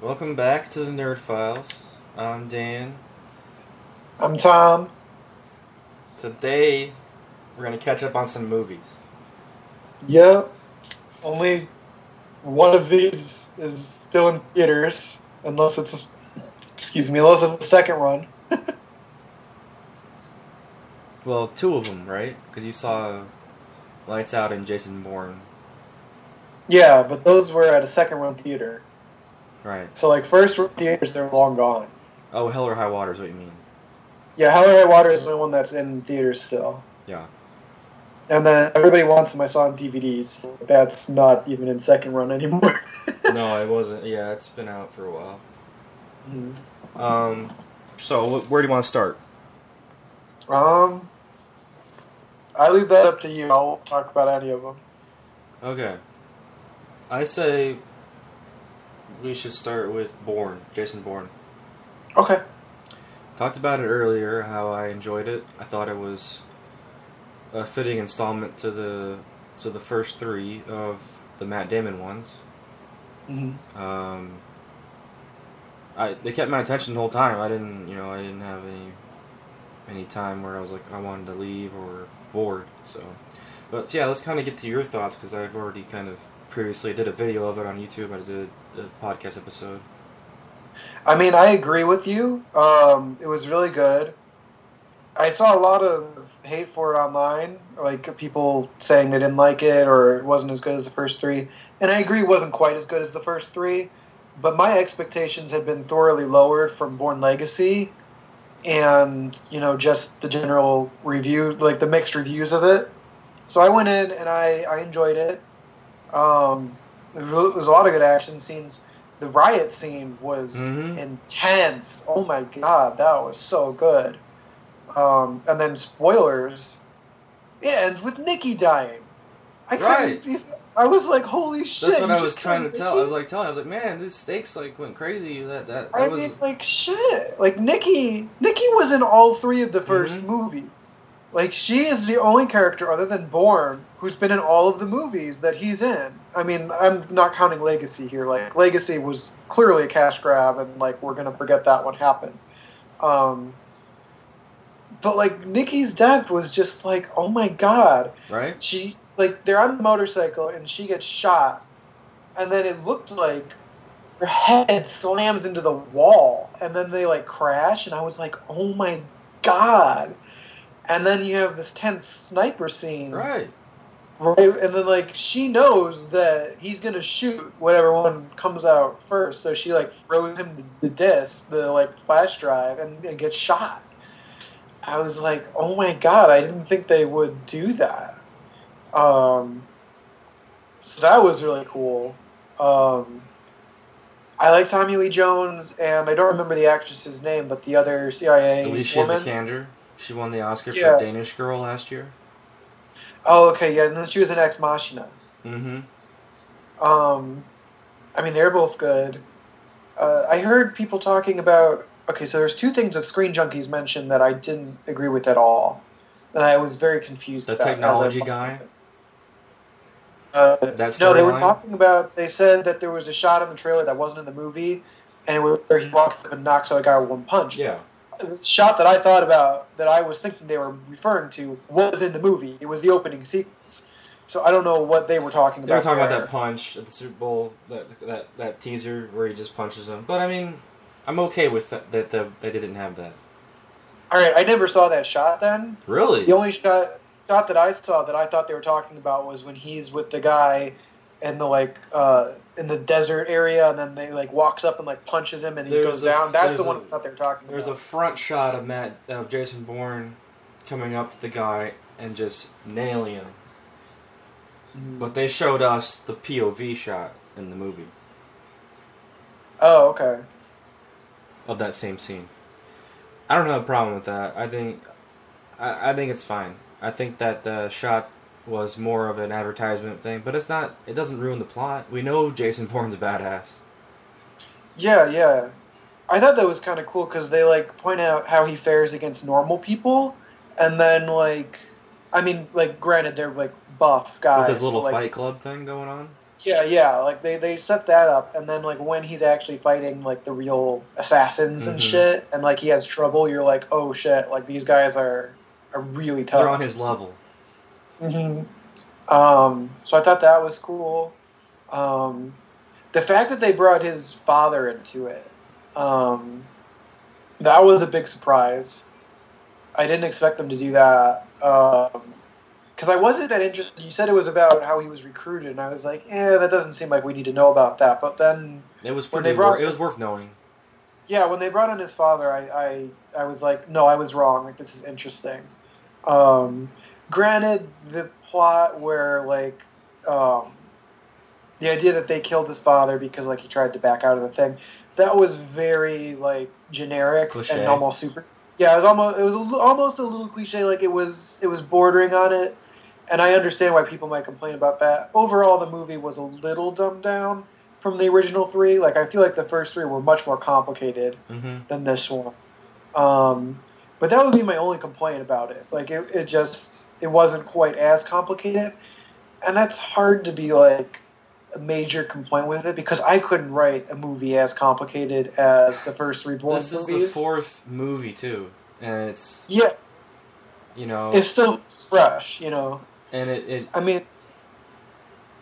Welcome back to the Nerd Files. I'm Dan. I'm Tom. Today, we're gonna catch up on some movies. Yep. Only one of these is still in theaters, unless it's a, excuse me, unless it's the second run. Well, two of them, right? Because you saw Lights Out and Jason Bourne. Yeah, but those were at a second run theater. Right. So like first run theaters, they're long gone. Oh, Hell or High Water is what you mean. Yeah, Hell or High Water is the only one that's in theaters still. Yeah. And then Everybody Wants Some I saw on DVDs. That's not even in second run anymore. no, it wasn't. Yeah, it's been out for a while. Mhm. Um, so where do you want to start? Um, I leave that up to you. I won't talk about any of them. Okay. I say we should start with Bourne, Jason Bourne. Okay. Talked about it earlier, how I enjoyed it. I thought it was a fitting installment to the to the first three of the Matt Damon ones. Mm-hmm. Um, I they kept my attention the whole time. I didn't, you know, I didn't have any any time where I was like I wanted to leave or bored. So, but yeah, let's kind of get to your thoughts because I've already kind of previously did a video of it on YouTube. I did a podcast episode. I mean, I agree with you. Um, it was really good. I saw a lot of hate for it online, like people saying they didn't like it or it wasn't as good as the first three. And I agree, it wasn't quite as good as the first three. But my expectations had been thoroughly lowered from Bourne Legacy, and you know, just the general review, like the mixed reviews of it. So I went in and I, I enjoyed it. Um, there was a lot of good action scenes. The riot scene was Mhm. intense. Oh my god, that was so good. Um, and then spoilers, it ends with Nikki dying. I Right. be- I was like, holy shit! That's what I was trying to killed tell. I was like telling. I was like, man, this stakes like went crazy. That that, that I was mean, like shit. Like Nikki, Nikki was in all three of the 1st Mhm. movies. Like she is the only character other than Bourne who's been in all of the movies that he's in. I mean, I'm not counting Legacy here. Like Legacy was clearly a cash grab, and like we're gonna forget that one happened. Um, but like Nikki's death was just like, oh my god right. she like they're on the motorcycle and she gets shot and then it looked like her head slams into the wall and then they like crash and i was like oh my god and then you have this tense sniper scene Right. Right and then like she knows that he's gonna shoot whatever one comes out first so she like throws him the, the disc the like flash drive and, and gets shot i was like oh my god i didn't think they would do that um, so that was really cool. Um, I like Tommy Lee Jones, and I don't remember the actress's name, but the other CIA Alicia woman. Vikander. She won the Oscar Yeah. for Danish Girl last year. Oh, okay, yeah, and then she was in Ex Machina. Mm-hmm. Um, I mean, they're both good. Uh, I heard people talking about. Okay, so there's two things that Screen Junkies mentioned that I didn't agree with at all, and I was very confused. The technology guy. Uh, no, they were talking about. They said that there was a shot in the trailer that wasn't in the movie, and it was where he walks up and knocks out a guy with one punch. Yeah. The shot that I thought about, that I was thinking they were referring to, was in the movie. It was the opening sequence. So I don't know what they were talking about. They were talking about that punch at the Super Bowl, that that that teaser where he just punches him. But I mean, I'm okay with that. That, that they didn't have that. All right, I never saw that shot then. Really? The only shot shot that I saw that I thought they were talking about was when he's with the guy in the like uh, in the desert area, and then they like walks up and like punches him, and he There's goes a- down. That's the one a- I thought they were talking about. There's a front shot of Matt of Jason Bourne coming up to the guy and just nailing him. Mhm. But they showed us the POV shot in the movie Oh, okay. of that same scene. I don't have a problem with that. I think I, I think it's fine. I think that the shot was more of an advertisement thing, but it's not. It doesn't ruin the plot. We know Jason Bourne's a badass. Yeah, yeah. I thought that was kind of cool because they like point out how he fares against normal people, and then like, I mean, like, granted they're like buff guys with his little but, like, Fight Club thing going on. Yeah, yeah. Like they they set that up, and then like when he's actually fighting like the real assassins and Mhm. shit, and like he has trouble, you're like, oh shit, like these guys are are really tough. They're on his level. Hmm Um, so I thought that was cool. Um, the fact that they brought his father into it, um, that was a big surprise. I didn't expect them to do that. Because I wasn't that interested. You said it was about how he was recruited, and I was like, eh, that doesn't seem like we need to know about that. But then, It was When pretty. they brought- wor- it was worth knowing. yeah, when they brought in his father, I, I, I was like, no, I was wrong. Like, this is interesting. Um, granted, the plot where, like, um, the idea that they killed his father because, like, he tried to back out of the thing, that was very, like, generic Cliche. and almost super. Yeah, it was almost it was a, almost a little cliche. Like it was it was bordering on it, and I understand why people might complain about that. Overall, the movie was a little dumbed down from the original three. Like I feel like the first three were much more complicated hmm than this one. Um, but that would be my only complaint about it. Like it, it just it wasn't quite as complicated, and that's hard to be like a major complaint with it because I couldn't write a movie as complicated as the first three Bourne This is movies. the fourth movie too, and it's yeah, you know, it's still fresh, you know. and it it I mean,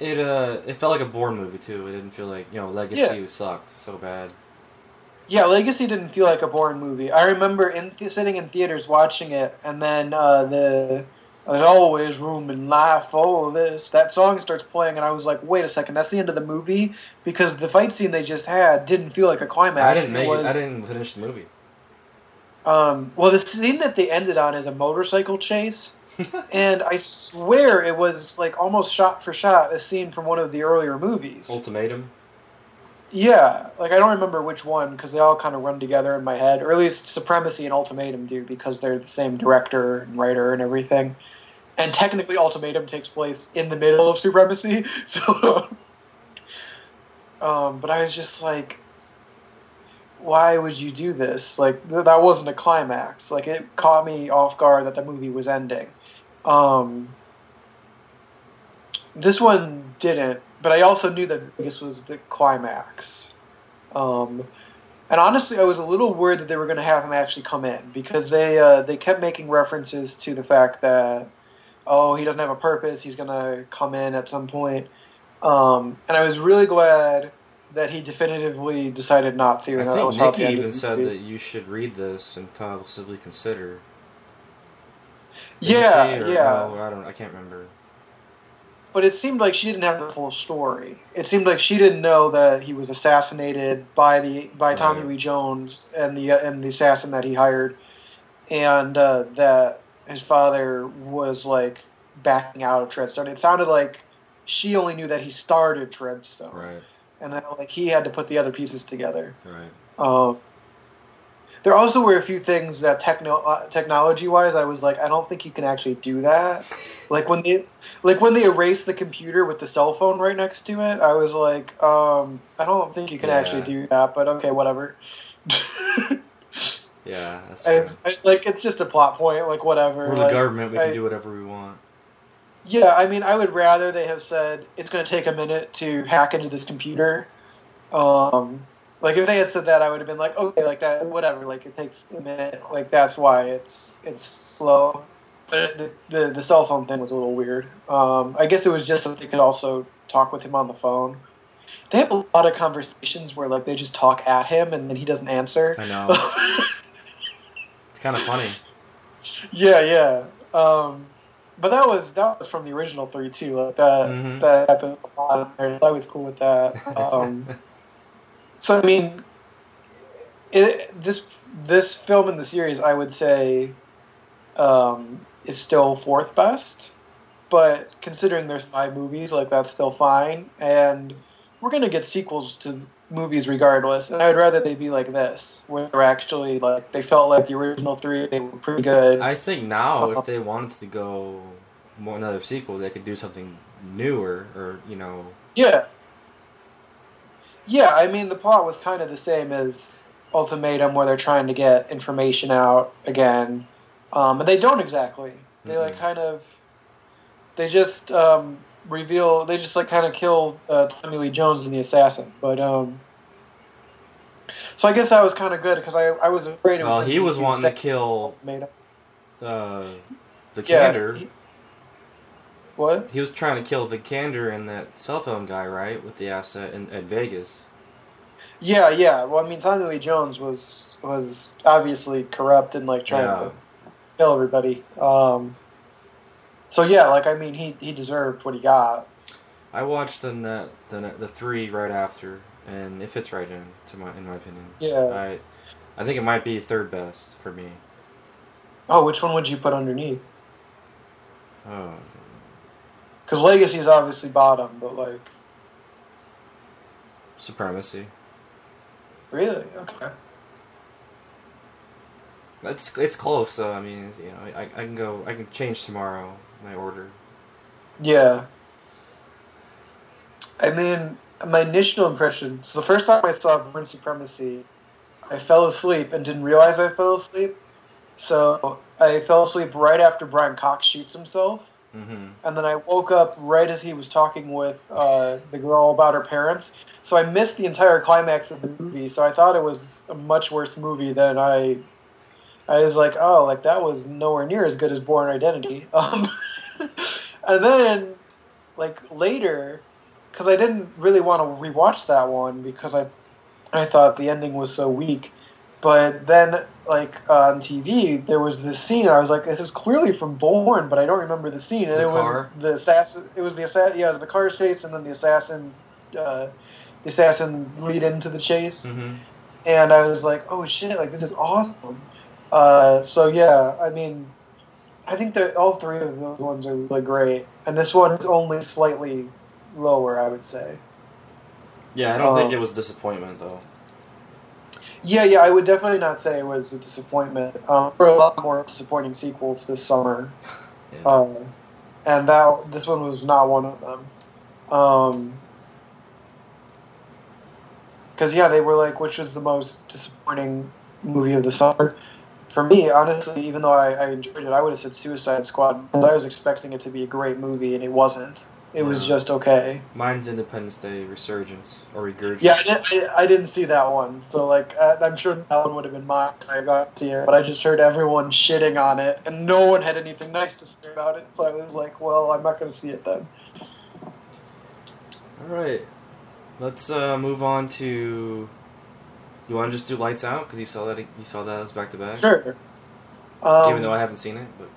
it uh it felt like a Bourne movie too. It didn't feel like you know Legacy Yeah. sucked so bad. Yeah, Legacy didn't feel like a Bourne movie. I remember in sitting in theaters watching it, and then uh, the "There's always room in life for this." That song starts playing, and I was like, "Wait a second, that's the end of the movie?" Because the fight scene they just had didn't feel like a climax. I didn't make was. I didn't finish the movie. Um, well, the scene that they ended on is a motorcycle chase, and I swear it was like almost shot for shot a scene from one of the earlier movies. Ultimatum. Yeah, like I don't remember which one because they all kind of run together in my head, or at least Supremacy and Ultimatum do because they're the same director and writer and everything. And technically, Ultimatum takes place in the middle of Supremacy, so. um, but I was just like, why would you do this? Like th- that wasn't a climax. Like it caught me off guard that the movie was ending. Um, this one didn't, but I also knew that this was the climax. Um, and honestly, I was a little worried that they were going to have him actually come in because they uh, they kept making references to the fact that oh he doesn't have a purpose, he's going to come in at some point. Um, and I was really glad that he definitively decided not to. I think Nikki even said that you should read this and possibly consider. Yeah. Or yeah. no, I don't. I can't remember. But it seemed like she didn't have the full story. It seemed like she didn't know that he was assassinated by the by Tommy Lee Jones and the and the assassin that he hired, and uh, that his father was like backing out of Treadstone. It sounded like she only knew that he started Treadstone, Right. and then like he had to put the other pieces together. Right. Um, there also were a few things that techno uh, technology wise, I was like, I don't think you can actually do that. Like when they like when they erased the computer with the cell phone right next to it, I was like, um, I don't think you can Yeah. actually do that. But okay, whatever. Yeah. That's I, true. it's like it's just a plot point, like whatever. We're the like, government. We I- can do whatever we want. Yeah, I mean, I would rather they have said it's going to take a minute to hack into this computer. Um, like if they had said that, I would have been like, okay, like that, whatever. Like it takes a minute. Like that's why it's it's slow. But the the, the cell phone thing was a little weird. Um, I guess it was just that they could also talk with him on the phone. They have a lot of conversations where like they just talk at him and then he doesn't answer. I know. kind of funny. Yeah, yeah. Um, but that was that was from the original three too. Like that Mhm. that happened a lot there. I was cool with that. Um, so I mean, it, this this film in the series, I would say, um, is still fourth best. But considering there's five movies, like that's still fine. And we're gonna get sequels to movies regardless. And I'd rather they be like this, where they're actually like they felt like the original three, they were pretty good. I think now, if they wanted to go more another sequel, they could do something newer, or you know, Yeah. Yeah, I mean the plot was kind of the same as Ultimatum, where they're trying to get information out again, um, and they don't exactly. They like Mhm. kind of, they just um, reveal. They just like kind of kill uh, Tommy Lee Jones and the assassin. But um, so I guess that was kind of good because I I was afraid. Well, he was wanting to kill Made up. uh, the Yeah, Vikander. he- what? He was trying to kill Vikander and that cell phone guy, right, with the asset in, at Vegas. Yeah, yeah. Well, I mean, Tommy Lee Jones was was obviously corrupt and like trying Yeah. to kill everybody. Um, so yeah, like I mean, he he deserved what he got. I watched the the the three right after, and it fits right in to my in my opinion. Yeah. I I think it might be third best for me. Oh, which one would you put underneath? Oh, Because Legacy is obviously bottom, but like Supremacy. really, okay. It's it's close, so I mean, you know, I, I can go, I can change tomorrow my order. Yeah. I mean, my initial impression. So the first time I saw Bourne Supremacy, I fell asleep and didn't realize I fell asleep. So I fell asleep right after Brian Cox shoots himself, Mm-hmm. and then I woke up right as he was talking with uh, the girl about her parents. So I missed the entire climax of the movie. So I thought it was a much worse movie than I. I was like, oh, like that was nowhere near as good as Bourne Identity. Um, and then, like later, because I didn't really want to rewatch that one because I, I thought the ending was so weak. But then, like on TV, there was this scene, and I was like, "This is clearly from Bourne," but I don't remember the scene. And The it car? was the assassin. It was the assassin. Yeah, it was the car chase, and then the assassin. Uh, the assassin lead into the chase, Mm-hmm. and I was like, "Oh shit! Like this is awesome." Uh, so yeah, I mean, I think that all three of those ones are really great, and this one is only slightly lower, I would say. Yeah, I don't think Um, it was disappointment though. Yeah, yeah, I would definitely not say it was a disappointment. Um, there were a lot more disappointing sequels this summer, Yeah. um, and that this one was not one of them. Um, because yeah, they were like, which was the most disappointing movie of the summer? For me, honestly, even though I, I enjoyed it, I would have said Suicide Squad I was expecting it to be a great movie, and it wasn't. It was just okay. Mine's Independence Day Resurgence or Regurgence. Yeah, I, didn't- I, I didn't see that one, so like I, I'm sure that one would have been mine. I got to it, but I just heard everyone shitting on it, and no one had anything nice to say about it. So I was like, well, I'm not going to see it then. All right, let's uh, move on to. You want to just do Lights Out because you saw that you saw that as back to back. Sure. Um, Even though I haven't seen it, but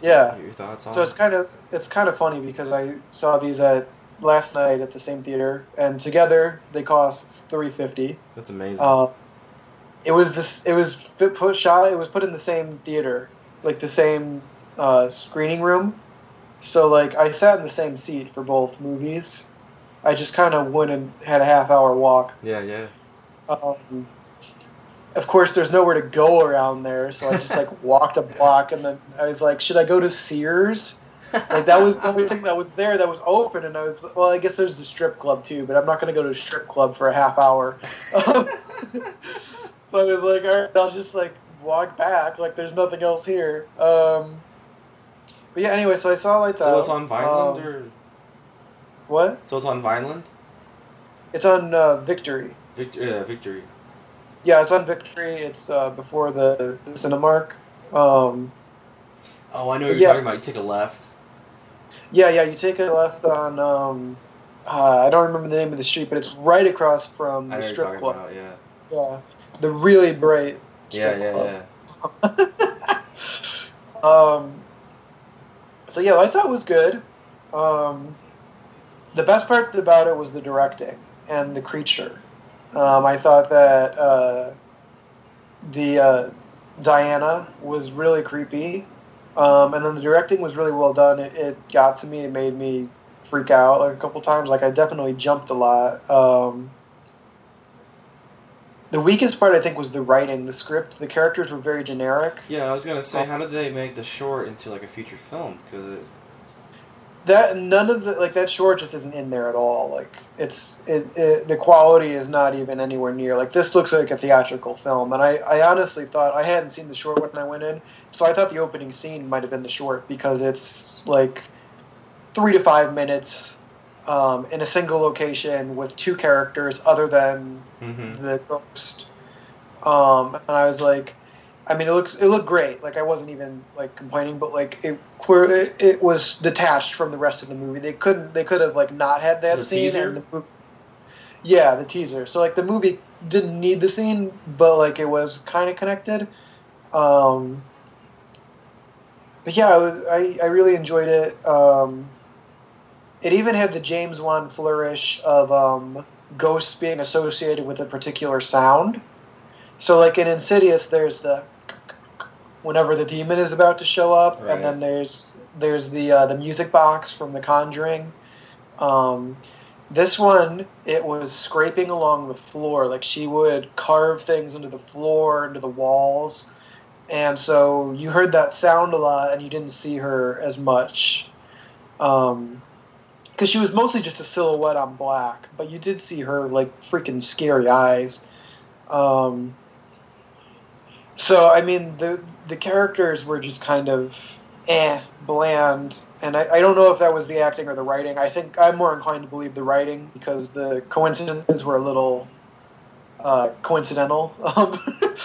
Yeah. your thoughts on. So it's kind of it's kind of funny because I saw these at last night at the same theater, and together they cost three fifty. That's amazing. Uh, it was this. It was put shot. It was put in the same theater, like the same uh, screening room. So like I sat in the same seat for both movies. I just kind of went and had a half hour walk. yeah, yeah. Um, of course, there's nowhere to go around there, so I just like walked a block, and then I was like, should I go to Sears? Like that was the only thing that was there that was open, and I was well. I guess there's the strip club too, but I'm not going to go to a strip club for a half hour. so I was like, all right, I'll just like walk back. Like there's nothing else here. Um, but yeah, anyway, so I saw like that. so it's on Vineland Um, or what? so it's on Vineland. It's on uh, Victory. Victory. Yeah, Victory. Yeah, it's on Victory. It's uh, before the, the Cinemark. Um, Oh, I know what you're Yeah. talking about. You take a left. yeah, yeah. You take a left on. Um, uh, I don't remember the name of the street, but it's right across from I know the strip club. about. Yeah. Yeah, the really bright. Yeah, strip yeah, club. yeah. um, so yeah, I thought it was good. Um, the best part about it was the directing and the creature. Um, I thought that uh, the uh, Diana was really creepy, um, and then the directing was really well done. It, it got to me. It made me freak out like a couple times. Like I definitely jumped a lot. Um, the weakest part, I think, was the writing. The script, the characters were very generic. Yeah, I was gonna say, how did they make the short into like a feature film? Because it, That none of the like that short just isn't in there at all. Like it's it, it the quality is not even anywhere near. Like this looks like a theatrical film, and I I honestly thought I hadn't seen the short when I went in, so I thought the opening scene might have been the short because it's like three to five minutes um, in a single location with two characters other than Mm-hmm. the ghost. Um, and I was like, I mean, it looks it looked great. Like I wasn't even like complaining, but like it it, it was detached from the rest of the movie. They couldn't they could have like not had that it scene. teaser? The, mo- yeah, the teaser. So like the movie didn't need the scene, but like it was kind of connected. Um, but yeah, I, was, I I really enjoyed it. Um, it even had the James Wan flourish of um, ghosts being associated with a particular sound. So, like in Insidious, there's the whenever the demon is about to show up, Right. and then there's there's the uh, the music box from The Conjuring. Um, this one, it was scraping along the floor, like she would carve things into the floor, into the walls, and so you heard that sound a lot, and you didn't see her as much. Um, because she was mostly just a silhouette on black, but you did see her like freaking scary eyes. Um, so I mean, the the characters were just kind of eh, bland, and I, I don't know if that was the acting or the writing. I think I'm more inclined to believe the writing because the coincidences were a little uh, coincidental.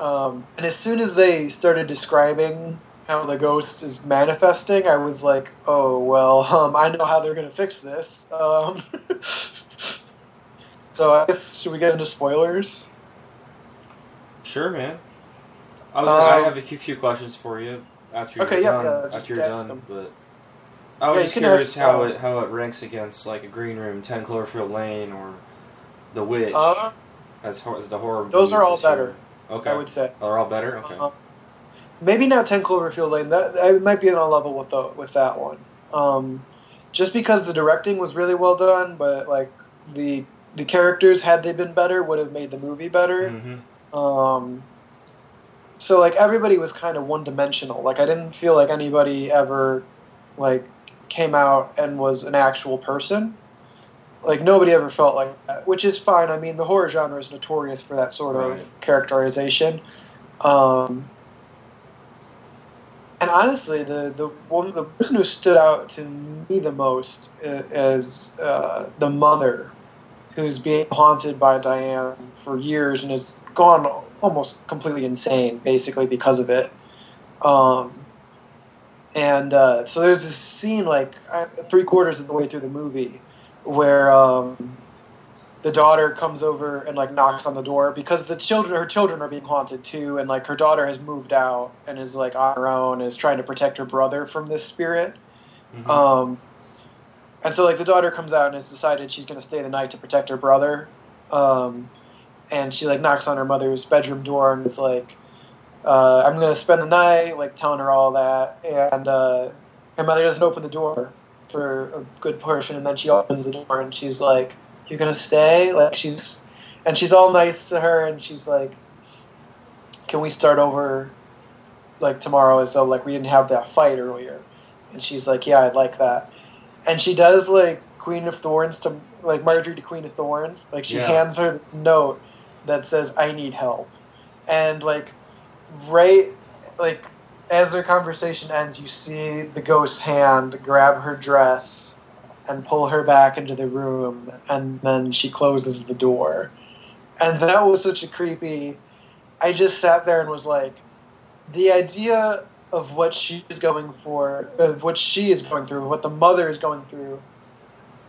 Um, um, and as soon as they started describing how the ghost is manifesting, I was like, oh well, um, I know how they're gonna fix this. Um, so I guess should we get into spoilers? Sure, man. I, was, I Um, have a few, questions for you after you're yeah, done. yeah, after you're done, them. but I was Yeah, just curious ask, how uh, it how it ranks against like a Green Room, Ten Cloverfield Lane, or The Witch Uh, as as the horror. those are all this year. better. Okay, I would say. they're all better. Okay. Um, maybe not Ten Cloverfield Lane. That I might be on a level with the with that one. Um, just because the directing was really well done, but like the the characters, had they been better, would have made the movie better. hmm Um, so like everybody was kind of one dimensional. Like I didn't feel like anybody ever like came out and was an actual person. Like nobody ever felt like that, which is fine. I mean, the horror genre is notorious for that sort of characterization. Um, and honestly, the the one the person who stood out to me the most is uh, the mother, who's being haunted by Diane for years and has gone almost completely insane, basically because of it. Um, and uh, so there's this scene like three quarters of the way through the movie where um, the daughter comes over and like knocks on the door because the children her children are being haunted too and like her daughter has moved out and is like on her own and is trying to protect her brother from this spirit Mhm. um, and so like the daughter comes out and has decided she's going to stay the night to protect her brother um, and she like knocks on her mother's bedroom door and is like uh, i'm going to spend the night like telling her all that. And uh, her mother doesn't open the door for a good portion and then she opens the door and she's like you're going to stay? Like she's and she's all nice to her and she's like can we start over like tomorrow? As though like we didn't have that fight earlier. And she's like yeah i'd like that. And she does like queen of thorns to like Margaery to queen of thorns. Like she Yeah. hands her this note that says i need help and like right like as their conversation ends you see the ghost's hand grab her dress and pull her back into the room and then she closes the door and that was such a creepy i just sat there and was like the idea of what she is going for, of what she is going through, what the mother is going through,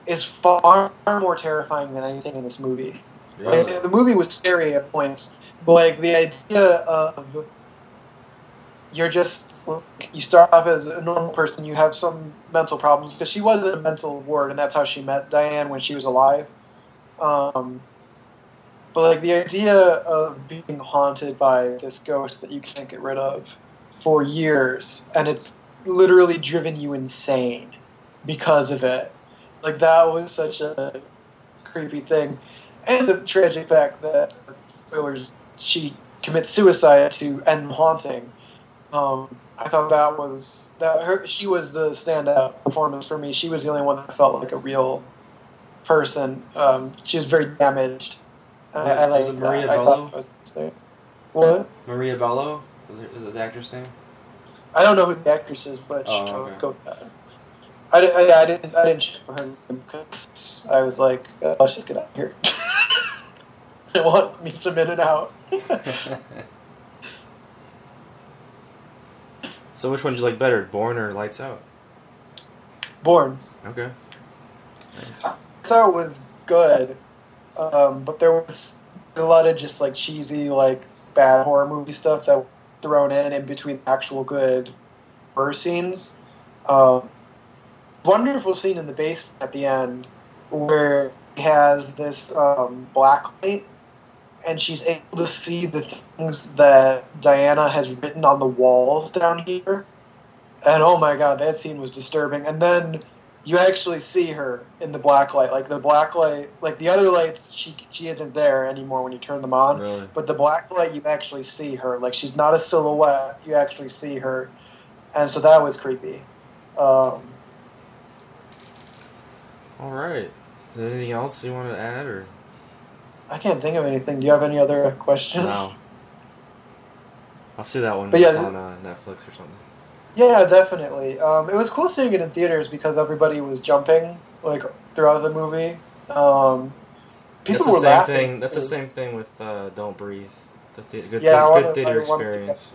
is far more terrifying than anything in this movie. The movie was scary at points, but like the idea of you're just you start off as a normal person, you have some mental problems because she was in a mental ward, and that's how she met Diane when she was alive. Um, but like the idea of being haunted by this ghost that you can't get rid of for years, and it's literally driven you insane because of it. Like that was such a creepy thing, and the tragic fact that spoilers she commits suicide to end the haunting. Um, I thought that was that her she was the standout performance for me. She was the only one that felt like a real person. Um, she was very damaged. I, I like it Maria that. Bello? was- What? Maria Bello is, it, is it the actress name? I don't know who the actress is, but Oh, go, okay. go with that. I, I, I didn't I didn't for her because I was like, oh, let's just get out of here. I want me and out. so which one do you like better, Bourne or Lights Out? Bourne. Okay. Nice. So it was good, um, but there was a lot of just like cheesy, like bad horror movie stuff that was thrown in in between actual good horror scenes. Um, wonderful scene in the basement at the end where he has this um, black light and she's able to see the things that Diana has written on the walls down here. And oh my god, that scene was disturbing. And then you actually see her in the black light. Like the black light, like the other lights, she she isn't there anymore when you turn them on. Really? But the black light, you actually see her. Like she's not a silhouette. You actually see her, and so that was creepy. Um, All right. Is there anything else you want to add, or I can't think of anything. Do you have any other questions? no? I'll see that one But it's yeah, on uh, Netflix or something. Yeah, definitely. Um, it was cool seeing it in theaters because everybody was jumping like throughout the movie. Um, people That's the were same laughing. thing. That's the same thing with uh, Don't Breathe. The thea- good, Yeah, wanna- good theater I wanna see that experience.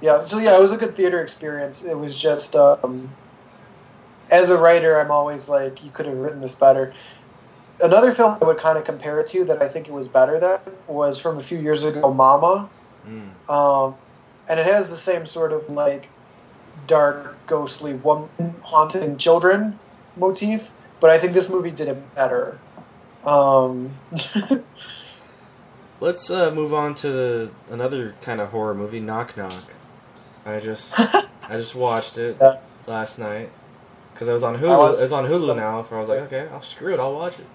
Yeah, so yeah, it was a good theater experience. It was just, um, as a writer, I'm always like, you could have written this better. Another film I would kind of compare it to that I think it was better than was from a few years ago, Mama. Mm. Um, and it has the same sort of like dark, ghostly woman haunting children motif, but I think this movie did it better. Um, Let's uh, move on to the another kind of horror movie, Knock Knock. I just I just watched it Yeah. last night because I was on Hulu. watched- It was on Hulu now. For I was like, okay, I'll screw it. I'll watch it.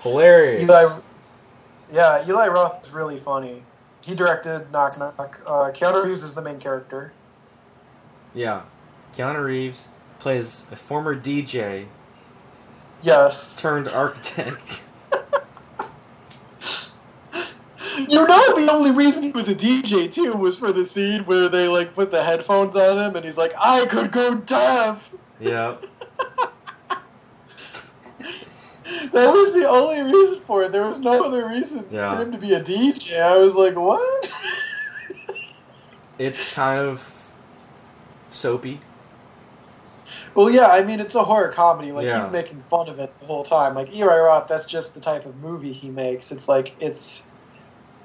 Hilarious. Eli, yeah, Eli Roth is really funny. He directed Knock Knock. Uh, Keanu Reeves is the main character. Yeah, Keanu Reeves plays a former DJ Yes. turned architect. You know the only reason he was a DJ too was for the scene where they like put the headphones on him and he's like, I could go deaf. yeah. That was the only reason for it. There was no other reason Yeah. for him to be a DJ. I was like, what? It's kind of soapy. well, yeah, I mean, it's a horror comedy. Like, Yeah. he's making fun of it the whole time. Like, Eli Roth, that's just the type of movie he makes. It's like, it's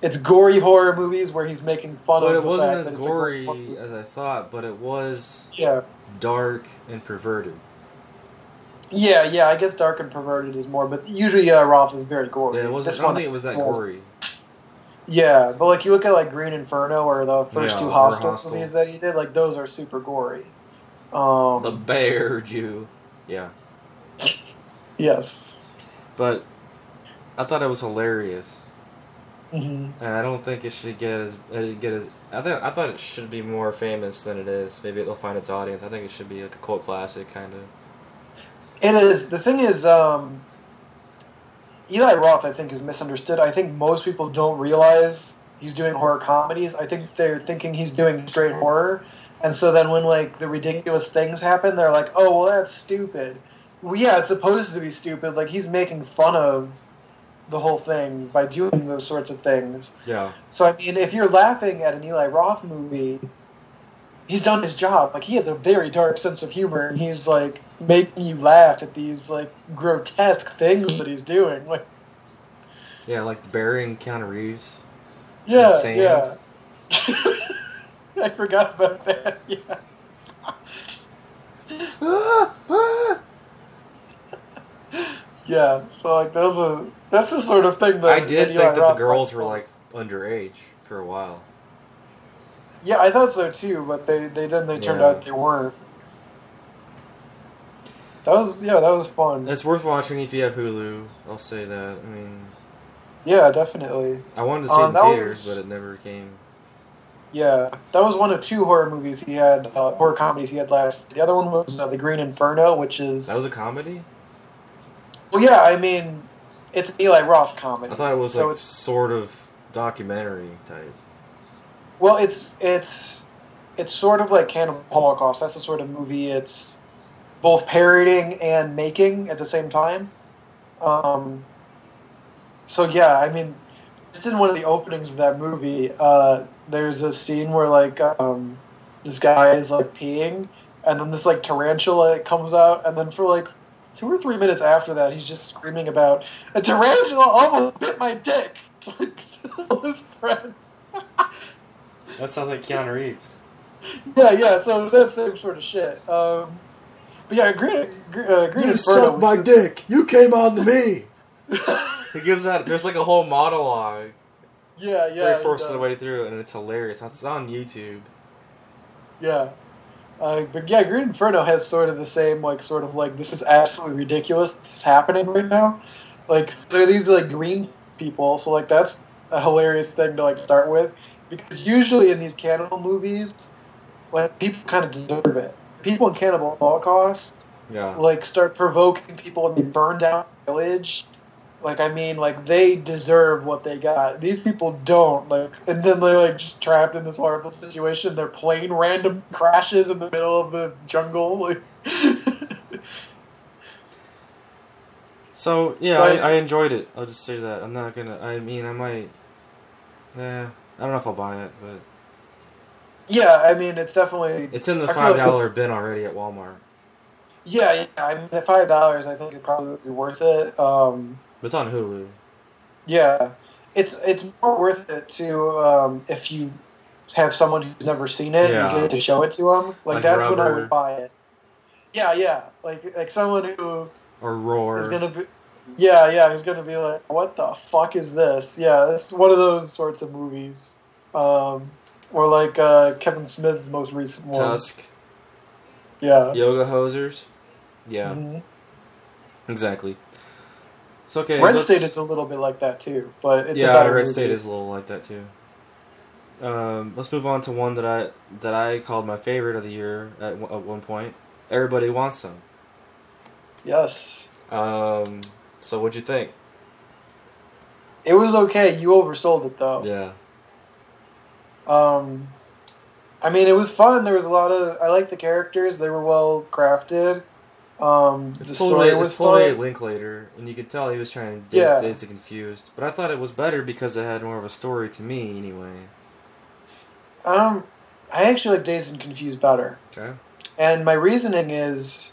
it's gory horror movies where he's making fun But of But it wasn't as that it's a gory as I thought, but it was Yeah. dark and perverted. Yeah, yeah, I guess Dark and Perverted is more, but usually uh, Roth is very gory. Yeah, it wasn't. This I don't one think it was that was- gory. Yeah, but like you look at like Green Inferno or the first Yeah, two Hostel, Hostel. movies that he did, like those are super gory. Um, The bear Jew. Yeah, yes. but I thought it was hilarious, hmm and I don't think it should get as get as. I thought I thought it should be more famous than it is. Maybe it'll find its audience. I think it should be like a cult classic kind of. It is. The thing is, um, Eli Roth, I think, is misunderstood. I think most people don't realize he's doing horror comedies. I think they're thinking he's doing straight horror, and so then when like the ridiculous things happen, they're like, "Oh, well, that's stupid." Well, yeah, it's supposed to be stupid. Like he's making fun of the whole thing by doing those sorts of things. Yeah, So I mean, if you're laughing at an Eli Roth movie, he's done his job. Like he has a very dark sense of humor, and he's like making you laugh at these like grotesque things that he's doing. Like, yeah, like burying Keanu Reeves. yeah, yeah. I forgot about that. Yeah. Yeah, so like those are that's the sort of thing that I did think that the girls were like underage for a while. Yeah, I thought so too, but they they then they turned Yeah. out they weren't. That was yeah, that was fun. It's worth watching if you have Hulu. I'll say that. I mean, Yeah, definitely. I wanted to see Um, it in theaters, was- but it never came. Yeah, that was one of two horror movies he had, uh, horror comedies he had last. The other one was uh, The Green Inferno, which is That was a comedy. Well, yeah. I mean, it's an Eli Roth comedy. I thought it was So like it's- sort of documentary type. Well, it's it's it's sort of like Cannibal Holocaust. That's the sort of movie it's both parodying and making at the same time. Um, so yeah, I mean, just in one of the openings of that movie, uh, there's a scene where like um, this guy is like peeing, and then this like tarantula comes out, and then for like two or three minutes after that, he's just screaming about a tarantula almost bit my dick. His friends. That sounds like Keanu Reeves. Yeah, yeah. So that same sort of shit. Um, but yeah, Green, Green, uh, Green You Inferno. sucked my dick. You came on to me. He gives that. There's like a whole monologue yeah, yeah. three fourths of the way through, and it's hilarious. It's on YouTube. Yeah. Uh, but yeah, Green Inferno has sort of the same, like, sort of like, this is absolutely ridiculous. This is happening right now. Like, there are these, like, green people, so, like, that's a hilarious thing to, like, start with. Because usually in these cannibal movies, like, people kind of deserve it. People in Cannibal Holocaust, Yeah. like, start provoking people and they burn down the village. Like, I mean, like, they deserve what they got. These people don't. Like, and then they're, like, just trapped in this horrible situation. Their plane random crashes in the middle of the jungle. Like, So yeah. I, I enjoyed it. I'll just say that. I'm not gonna. I mean, I might. Yeah, I don't know if I'll buy it, but yeah, I mean, it's definitely. it's in the five like dollar bin already at Walmart. Yeah, yeah. I mean, at five dollars, I think it probably would be worth it. Um, it's on Hulu. yeah, it's it's more worth it to um, if you have someone who's never seen it Yeah. and you get to show it to them. Like, Like that's when I would buy it. Yeah, yeah. Like like someone who Or Roar. is gonna be. Yeah, yeah, he's gonna be like, "What the fuck is this?" Yeah, it's one of those sorts of movies, um, or like uh, Kevin Smith's most recent one. Tusk. Yeah. Yoga hosers. Yeah, Mhm. exactly. So okay. Red State is a little bit like that too, but it's a yeah, Red. State is a little like that too. Um, let's move on to one that I that I called my favorite of the year at, one- at one point. Everybody wants some. Yes, Um, so what'd you think? it was okay. You oversold it though. Yeah. Um, I mean, it was fun. There was a lot of. I like the characters. They were well crafted. Um, the It's story totally, was it's totally fun. Linklater, and you could tell he was trying to Yeah. days, days to confused. But I thought it was better because it had more of a story to me, anyway. Um, I actually like Dazed and Confused better. Okay. And my reasoning is,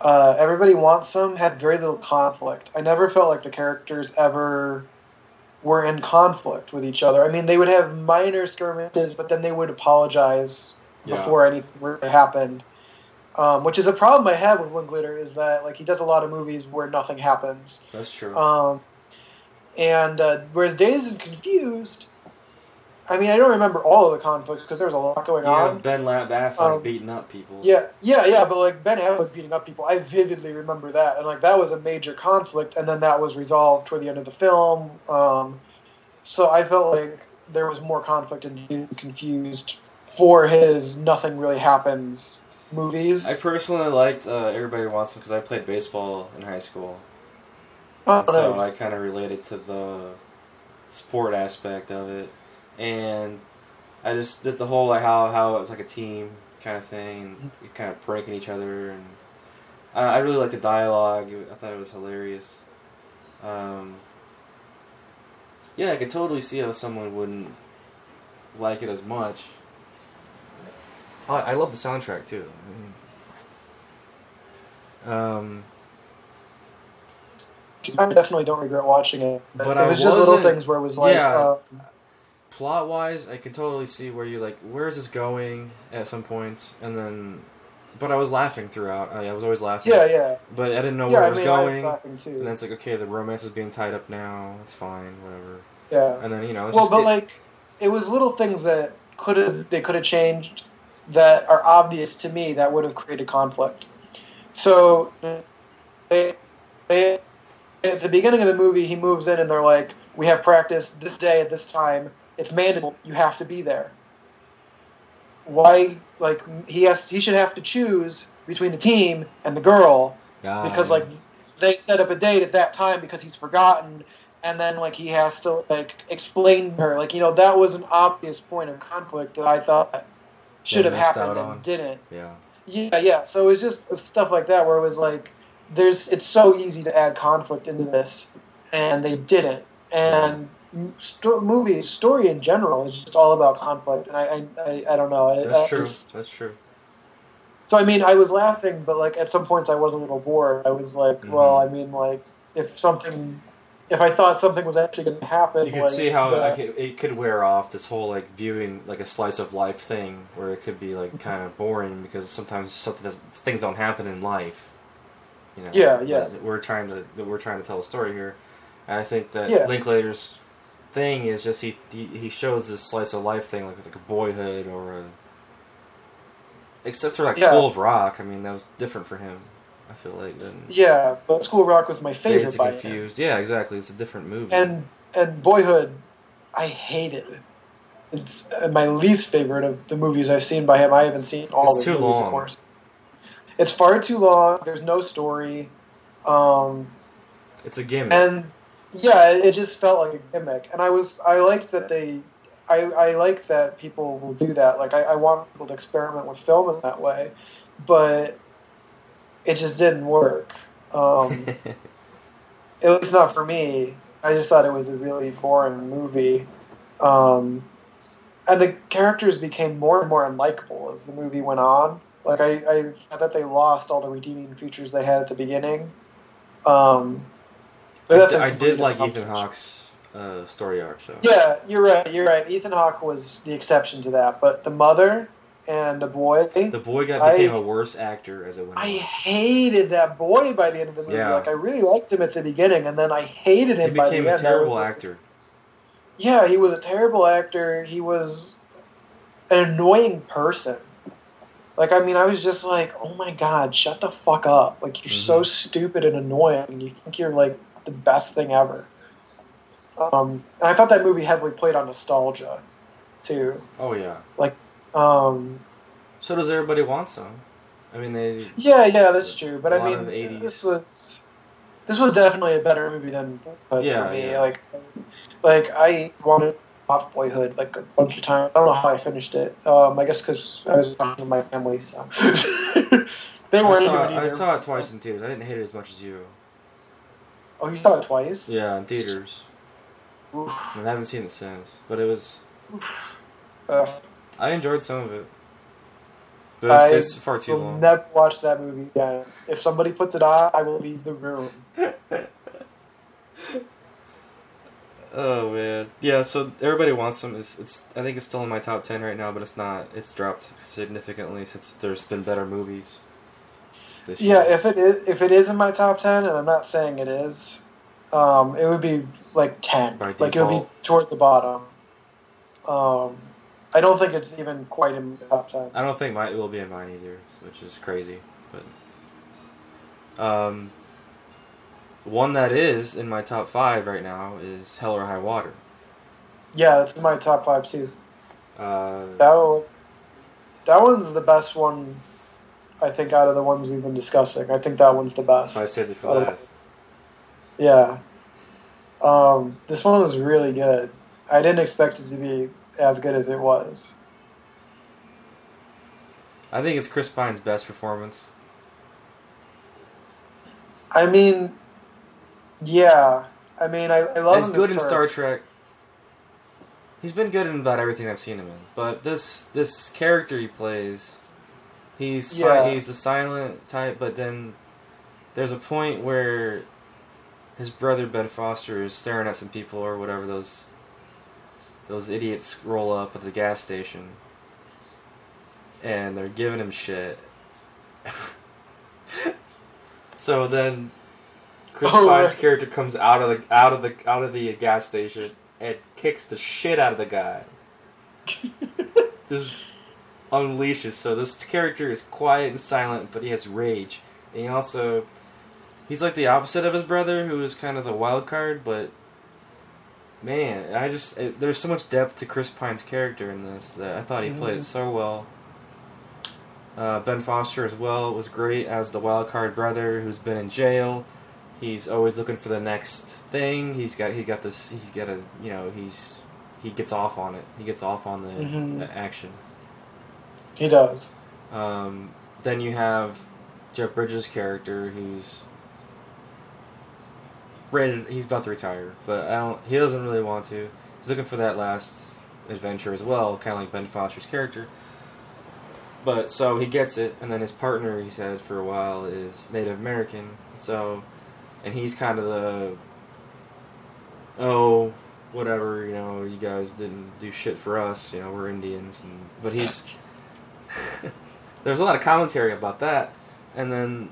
uh, everybody wants some had very little conflict. I never felt like the characters ever were in conflict with each other. I mean, they would have minor skirmishes, but then they would apologize Yeah. before anything happened. Um, which is a problem I have with Linklater is that like he does a lot of movies where nothing happens. That's true. Um, and uh, whereas Dazed and Confused, I mean, I don't remember all of the conflicts because there was a lot going you on. Ben La- Affleck um, beating up people. Yeah, yeah, yeah, but like Ben Affleck beating up people, I vividly remember that, and like that was a major conflict, and then that was resolved toward the end of the film. Um, so I felt like there was more conflict and confused for his nothing really happens movies. I personally liked uh, Everybody Wants Some because I played baseball in high school. Oh, And so. I kind of related to the sport aspect of it, and I just did the whole like how how it's like a team kind of thing, and kind of pranking each other, and I, I really liked the dialogue. I thought it was hilarious. Um, yeah, I could totally see how someone wouldn't like it as much. I, I love the soundtrack too. I mean, um, I definitely don't regret watching it. But it was just little things where it was like, yeah. uh, plot wise, I could totally see where you like, where is this going at some points, and then, but I was laughing throughout. I, I was always laughing. yeah, yeah, But I didn't know yeah. where I it was mean, I was going. laughing too. and then it's like, okay, the romance is being tied up now. It's fine, whatever. yeah. And then you know, it's well, just, but it- like, it was little things that could have they could have changed that are obvious to me that would have created conflict. So, they, they, at the beginning of the movie, he moves in and they're like, "We have practice this day at this time. It's mandatory. You have to be there." Why? Like he has, he should have to choose between the team and the girl Ah, because like they set up a date at that time because he's forgotten and then like he has to like explain to her like you know that was an obvious point of conflict that i thought should have happened and didn't yeah, Yeah, yeah. So it was just stuff like that where it was like, there's it's so easy to add conflict into this, and they didn't. And sto- movie story in general is just all about conflict, and I I, I, I don't know. That's I true. just- That's true. so I mean, I was laughing, but like at some points I was a little bored. I was like, Mhm. well, I mean, like if something, if I thought something was actually going to happen, You can like, see how the- like, it, it could wear off this whole like viewing like a slice of life thing, where it could be Mm-hmm. like kind of boring because sometimes something things don't happen in life. You know, Yeah, yeah. We're trying to that we're trying to tell a story here, and I think that Yeah. Linklater's thing is just he, he he shows this slice of life thing like like a boyhood or a except for like Yeah. School of Rock. I mean, that was different for him. I feel like than yeah, but School of Rock was my favorite Dazed by and him. Confused. Yeah, exactly. It's a different movie. and and Boyhood, I hated. It. It's my least favorite of the movies I've seen by him. I haven't seen all It's of too movies, long. of course. It's far too long. There's no story, um, it's a gimmick. and yeah, it, it just felt like a gimmick. And I was I liked that they. I, I like that people will do that. Like I, I want people to experiment with film in that way, but it just didn't work. Um, at least not for me. I just thought it was a really boring movie. Um, and the characters became more and more unlikable as the movie went on. Like I, I thought that they lost all the redeeming features they had at the beginning. Um, but I, that's d- a I did like Ethan. Hawke's uh, story arc, though. Yeah, you're right. You're right. Ethan Hawke was the exception to that, but the mother and the boy. The boy got became a worse actor as it went I on. hated that boy by the end of the movie. Yeah. Like I really liked him at the beginning, and then I hated He him by the became end. terrible like, actor. Yeah, he was a terrible actor. He was an annoying person. Like, I mean, I was just like, oh my god, shut the fuck up. Like, you're so Mhm. stupid and annoying, and you think you're, like, the best thing ever. Um, and I thought that movie heavily played on nostalgia, too. Oh yeah. Um, So does everybody want some? I mean, they. yeah, yeah, that's true. But I mean, of 80s. this was this was definitely a better movie than Boyhood Yeah, for me. yeah. Like, like I wanted off Boyhood like a bunch of times. I don't know how I finished it. Um, I guess because I was talking to my family, so they weren't I saw, it I saw it twice in theaters. I didn't hate it as much as you. Oh, you saw it twice? Yeah, in theaters. Oof. And I haven't seen it since. But it was. Uh, I enjoyed some of it. But it's, I it's far too long. never watch that movie again. If somebody puts it on, I will leave the room. Oh man, yeah. So everybody wants some. It's, it's. I think it's still in my top ten right now, but it's not. It's dropped significantly since there's been better movies. This Yeah, year. if it is if it is in my top ten, and I'm not saying it is, um, it would be like ten. Like it would be toward the bottom. Um, I don't think it's even quite in the top ten. I don't think mine it will be in mine either, which is crazy. But um, one that is in my top five right now is Hell or High Water. Yeah, that's in my top five too. Uh, That one, that one's the best one. I think out of the ones we've been discussing, I think that one's the best. so I saved it for Oh. last. Yeah. Um, this one was really good. I didn't expect it to be as good as it was. I think it's Chris Pine's best performance. I mean, yeah. I mean, I, I love He's him good in Star Trek. He's been good in about everything I've seen him in. But this this character he plays, he's si- Yeah. he's the silent type. But then there's a point where his brother Ben Foster is staring at some people or whatever those those idiots roll up at the gas station, and they're giving him shit. so then Chris Oh, Pine's right. character comes out of the out of the out of the gas station and kicks the shit out of the guy. Just unleashes. So this character is quiet and silent, but he has rage. And he also he's like the opposite of his brother, who is kind of the wild card. But man, I just it, there's so much depth to Chris Pine's character in this that I thought he played Mhm. it so well. Uh, ben Foster as well was great as the wild card brother who's been in jail. He's always looking for the next thing. He's got he's got this he's got a you know he's he gets off on it. He gets off on the Mhm. the action. He does. Um, then you have Jeff Bridges' character, who's ready. He's about to retire, but I don't. He doesn't really want to. He's looking for that last adventure as well, kind of like Ben Foster's character. But so he gets it, and then his partner, he said for a while, is Native American. So, and he's kind of the oh, whatever, you know, you guys didn't do shit for us, you know, we're Indians, and but he's there's a lot of commentary about that, and then,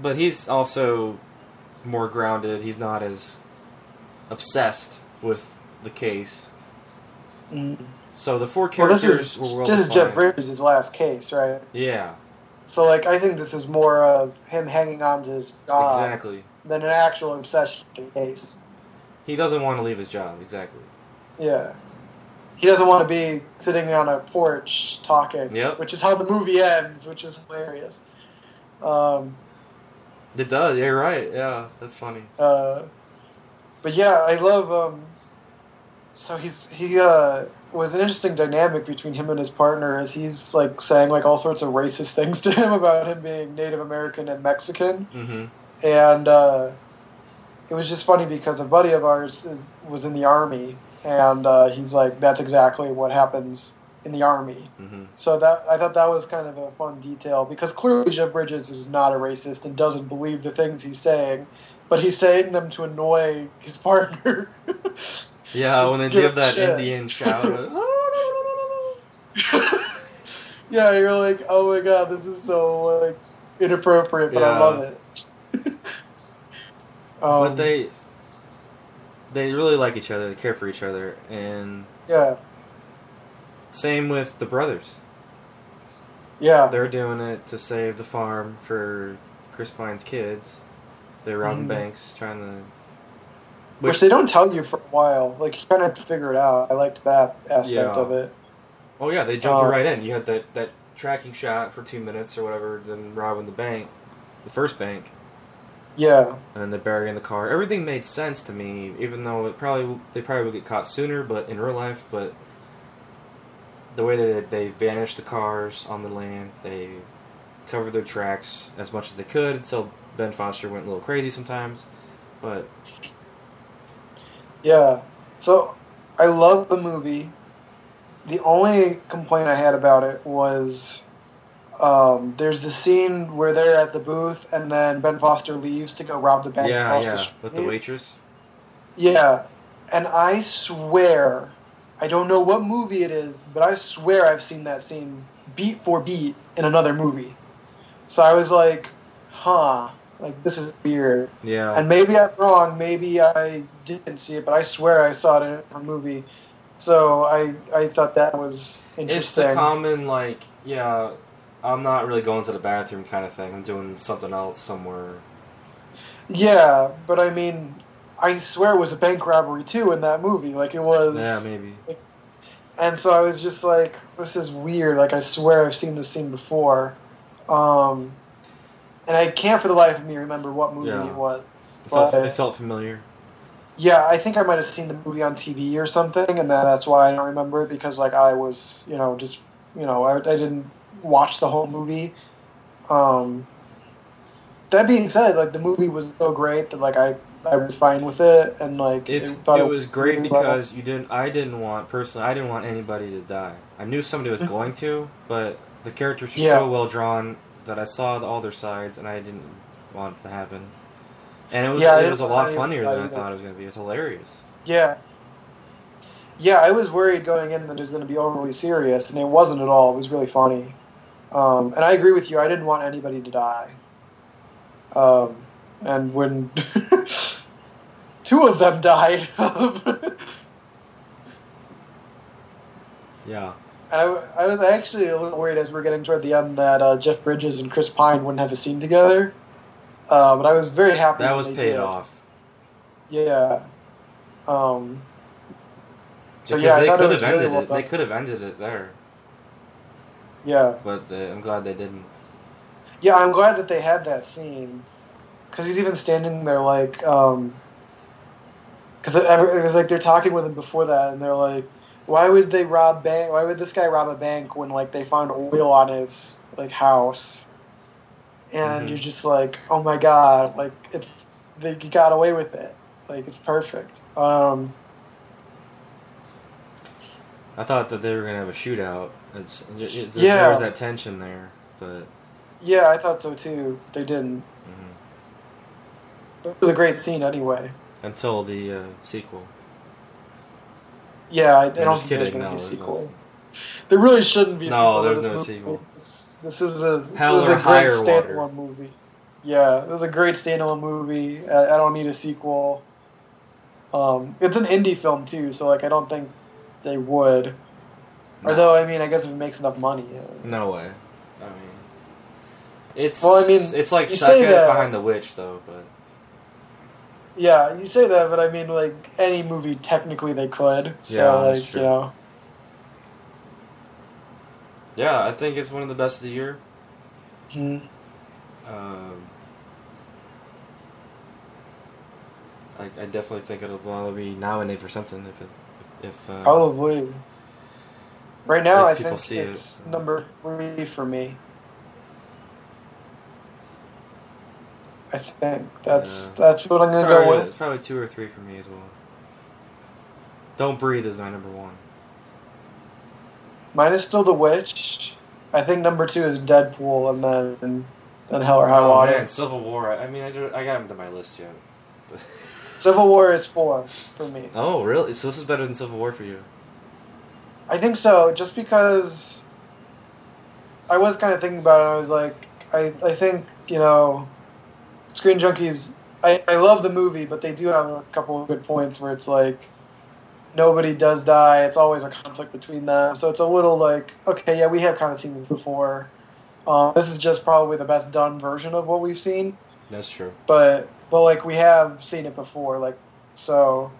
but he's also more grounded. He's not as obsessed with the case. Mm. So the four Well, this characters is were well this is Jeff. Bridges' last case, right? Yeah, So like I think this is more of him hanging on to his job exactly. than an actual obsession case. He doesn't want to leave his job. Exactly. Yeah. He doesn't want to be sitting on a porch talking. Yep. Which is how the movie ends, which is hilarious. Um, It does. You're right. Yeah, that's funny. uh, but yeah, I love. Um, so he's he uh, was an interesting dynamic between him and his partner, as he's like saying like all sorts of racist things to him about him being Native American and Mexican. Mm-hmm. and uh, it was just funny because a buddy of ours is, was in the army, and uh, he's like, "That's exactly what happens in the army." Mm-hmm. So that I thought that was kind of a fun detail because clearly Jeff Bridges is not a racist and doesn't believe the things he's saying, but he's saying them to annoy his partner. Yeah, when they give that shit. Indian shout. yeah, you're like, "Oh my god, this is so like inappropriate," but I love it. um, but they they really like each other. They care for each other, and yeah, same with the brothers. yeah. They're doing it to save the farm for Chris Pine's kids. They're robbing Mhm. banks, trying to. Which, they don't tell you for a while. Like you kind of have to figure it out. I liked that aspect Yeah. of it. Oh yeah, they jumped Uh, right in. You had that that tracking shot for two minutes or whatever, then robbing the bank, the first bank, Yeah, and then the burying the car. Everything made sense to me, even though it probably they probably would get caught sooner, but in real life, but the way that they vanished the cars on the land, they covered their tracks as much as they could until Ben Foster went a little crazy sometimes. But yeah. So I love the movie. The only complaint I had about it was um, there's the scene where they're at the booth and then Ben Foster leaves to go rob the bank. yeah, yeah, with the waitress. Yeah, and I swear, I don't know what movie it is, but I swear I've seen that scene beat for beat in another movie. So I was like, huh, like this is weird. Yeah, And maybe I'm wrong, maybe I didn't see it, but I swear I saw it in a movie. So I I thought that was interesting. It's the common like, yeah, I'm not really going to the bathroom kind of thing. I'm doing something else somewhere. yeah, but I mean, I swear it was a bank robbery too in that movie. Like it was. Yeah, maybe. And so I was just like, this is weird. Like, I swear I've seen this scene before. Um, and I can't for the life of me remember what movie Yeah. it was. It felt, it felt familiar. Yeah, I think I might have seen the movie on TV or something, and that, that's why I don't remember it because, like, I was, you know, just, you know, I, I didn't watch the whole movie. Um, that being said, like, the movie was so great that, like, I, I was fine with it, and, like, It's I thought it was great really well. because you didn't. I didn't want personally. I didn't want anybody to die. I knew somebody was going to, but the characters were Yeah. so well drawn that I saw all their sides, and I didn't want it to happen. And it was Yeah, it was a lot funnier than I either. thought it was going to be. It was hilarious. Yeah. Yeah, I was worried going in that it was going to be overly serious, and it wasn't at all. It was really funny. Um, and I agree with you. I didn't want anybody to die. Um, and when two of them died, and Yeah. I, I was actually a little worried as we are getting toward the end that uh, Jeff Bridges and Chris Pine wouldn't have a scene together. Uh, but I was very happy That was they paid did. off. Yeah. Um, So, Because yeah, they could have really ended well it. They could have ended it there, yeah. but uh, I'm glad they didn't. Yeah, I'm glad that they had that scene because he's even standing there like, um, because it, it was like they're talking with him before that, and they're like, "Why would they rob bank? Why would this guy rob a bank when like they found oil on his like house, and Mhm. you're just like, oh my god, like it's they got away with it, like it's perfect. Um, I thought that they were gonna have a shootout. It's, it's, Yeah. There was that tension there, but yeah, I thought so too. They didn't. It was a great scene anyway. until the uh, sequel. Yeah, I, I don't think there's kidding, gonna no, be a sequel. no- There really shouldn't be. A No, there's no movie. sequel. This is a this Hell is or a great higher water. standalone movie. Yeah, this is a great standalone movie. I, I don't need a sequel. Um, it's an indie film too, so like I don't think they would. No. Although I mean, I guess if it makes enough money. uh, No way. I mean, it's Well, I mean, it's like you suck say it that- behind the witch though, but Yeah, you say that, but I mean, like any movie, technically they could. So Yeah, that's like true. you know, yeah, I think it's one of the best of the year. hmm. Um, I, I definitely think it'll well, be nominated for something if it if, uh, probably. Right now, I people think see it, number three for me. I think that's Yeah. that's what I'm gonna probably, go with. it's probably two or three for me as well. Don't breathe is my number one. Mine is still The Witch. I think number two is Deadpool, and then then Hell or High oh Water. man, Civil War. I, mean, I, I got him to my list yet. Civil War is four for me. oh really? So this is better than Civil War for you? I think so, just because I was kind of thinking about it. I was like, I, I think, you know, Screen Junkies, I, I love the movie, but they do have a couple of good points where it's like, nobody does die. It's always a conflict between them. So it's a little like, okay, yeah, we have kind of seen this before. Um, this is just probably the best done version of what we've seen That's true. but but like we have seen it before like so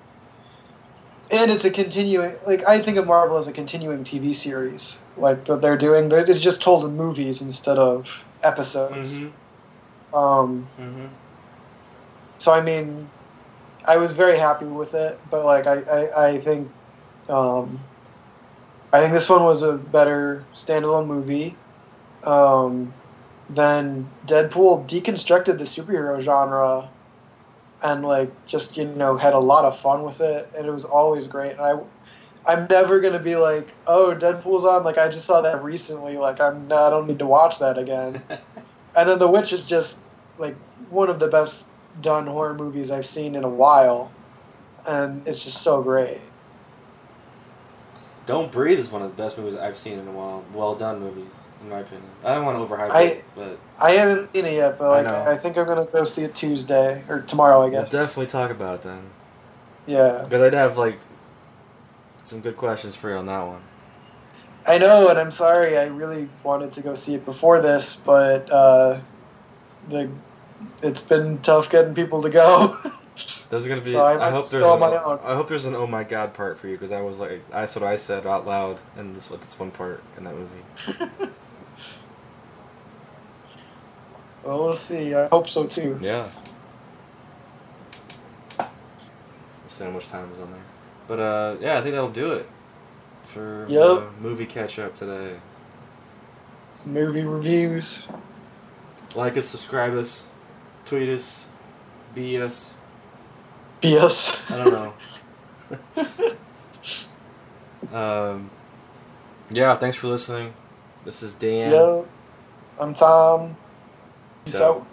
and it's a continuing like i think of marvel as a continuing tv series like that they're doing it's just told in movies instead of episodes Mm-hmm. Um Mm-hmm. so i mean i was very happy with it but like i i, I think um i think this one was a better standalone movie um then Deadpool deconstructed the superhero genre and like just you know had a lot of fun with it and it was always great and I I'm never gonna be like oh Deadpool's on like I just saw that recently like I'm I don't need to watch that again and then The Witch is just like one of the best done horror movies I've seen in a while and it's just so great Don't Breathe is one of the best movies I've seen in a while. Well done movies, in my opinion. I don't want to overhype I- it, but I haven't seen it yet but I like know. I, think I'm gonna go see it Tuesday or tomorrow I we'll guess definitely talk about it then. yeah Because I'd have like some good questions for you on that one. I know, and I'm sorry. I really wanted to go see it before this, but uh, the it's been tough getting people to go. There's gonna be. So I I, hope there's. An, my own. I hope there's an oh my god part for you because I was like that's what I said out loud and this what this one part in that movie. well, we'll see. I hope so too. Yeah. We'll see how much time is on there. But uh, yeah, I think that'll do it for Yep. uh, movie catch up today. Movie reviews. Like us, subscribe us, tweet us, be us. BS. I don't know. um, yeah, thanks for listening. This is Dan. Yo, I'm Tom. So-.